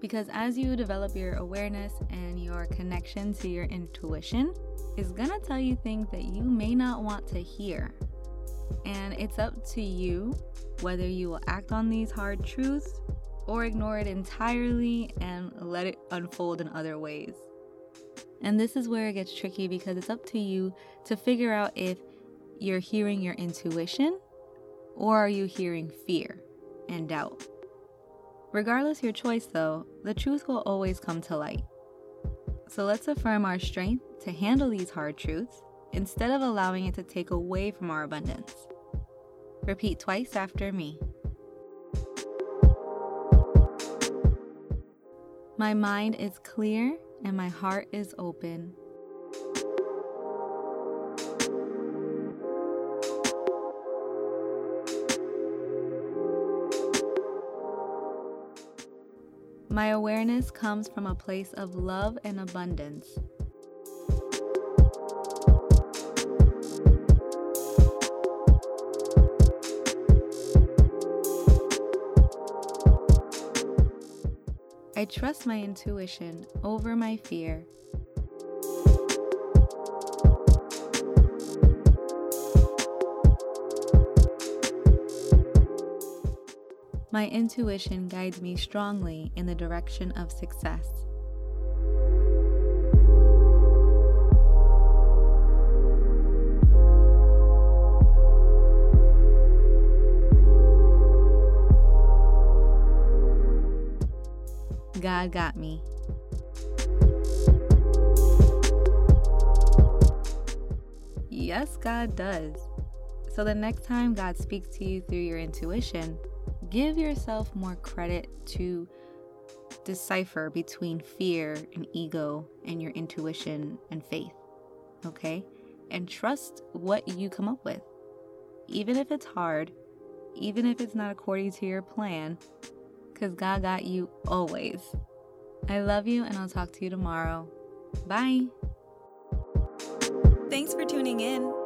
because as you develop your awareness and your connection to your intuition, is to tell you things that you may not want to hear. And it's up to you whether you will act on these hard truths or ignore it entirely and let it unfold in other ways. And this is where it gets tricky because it's up to you to figure out if you're hearing your intuition or are you hearing fear and doubt. Regardless your choice though, the truth will always come to light. So let's affirm our strength to handle these hard truths instead of allowing it to take away from our abundance. Repeat twice after me. My mind is clear and my heart is open. My awareness comes from a place of love and abundance. I trust my intuition over my fear. My intuition guides me strongly in the direction of success. God got me. Yes, God does. So the next time God speaks to you through your intuition, give yourself more credit to decipher between fear and ego and your intuition and faith. Okay? And trust what you come up with. Even if it's hard, even if it's not according to your plan, because God got you always. I love you, and I'll talk to you tomorrow. Bye. Thanks for tuning in.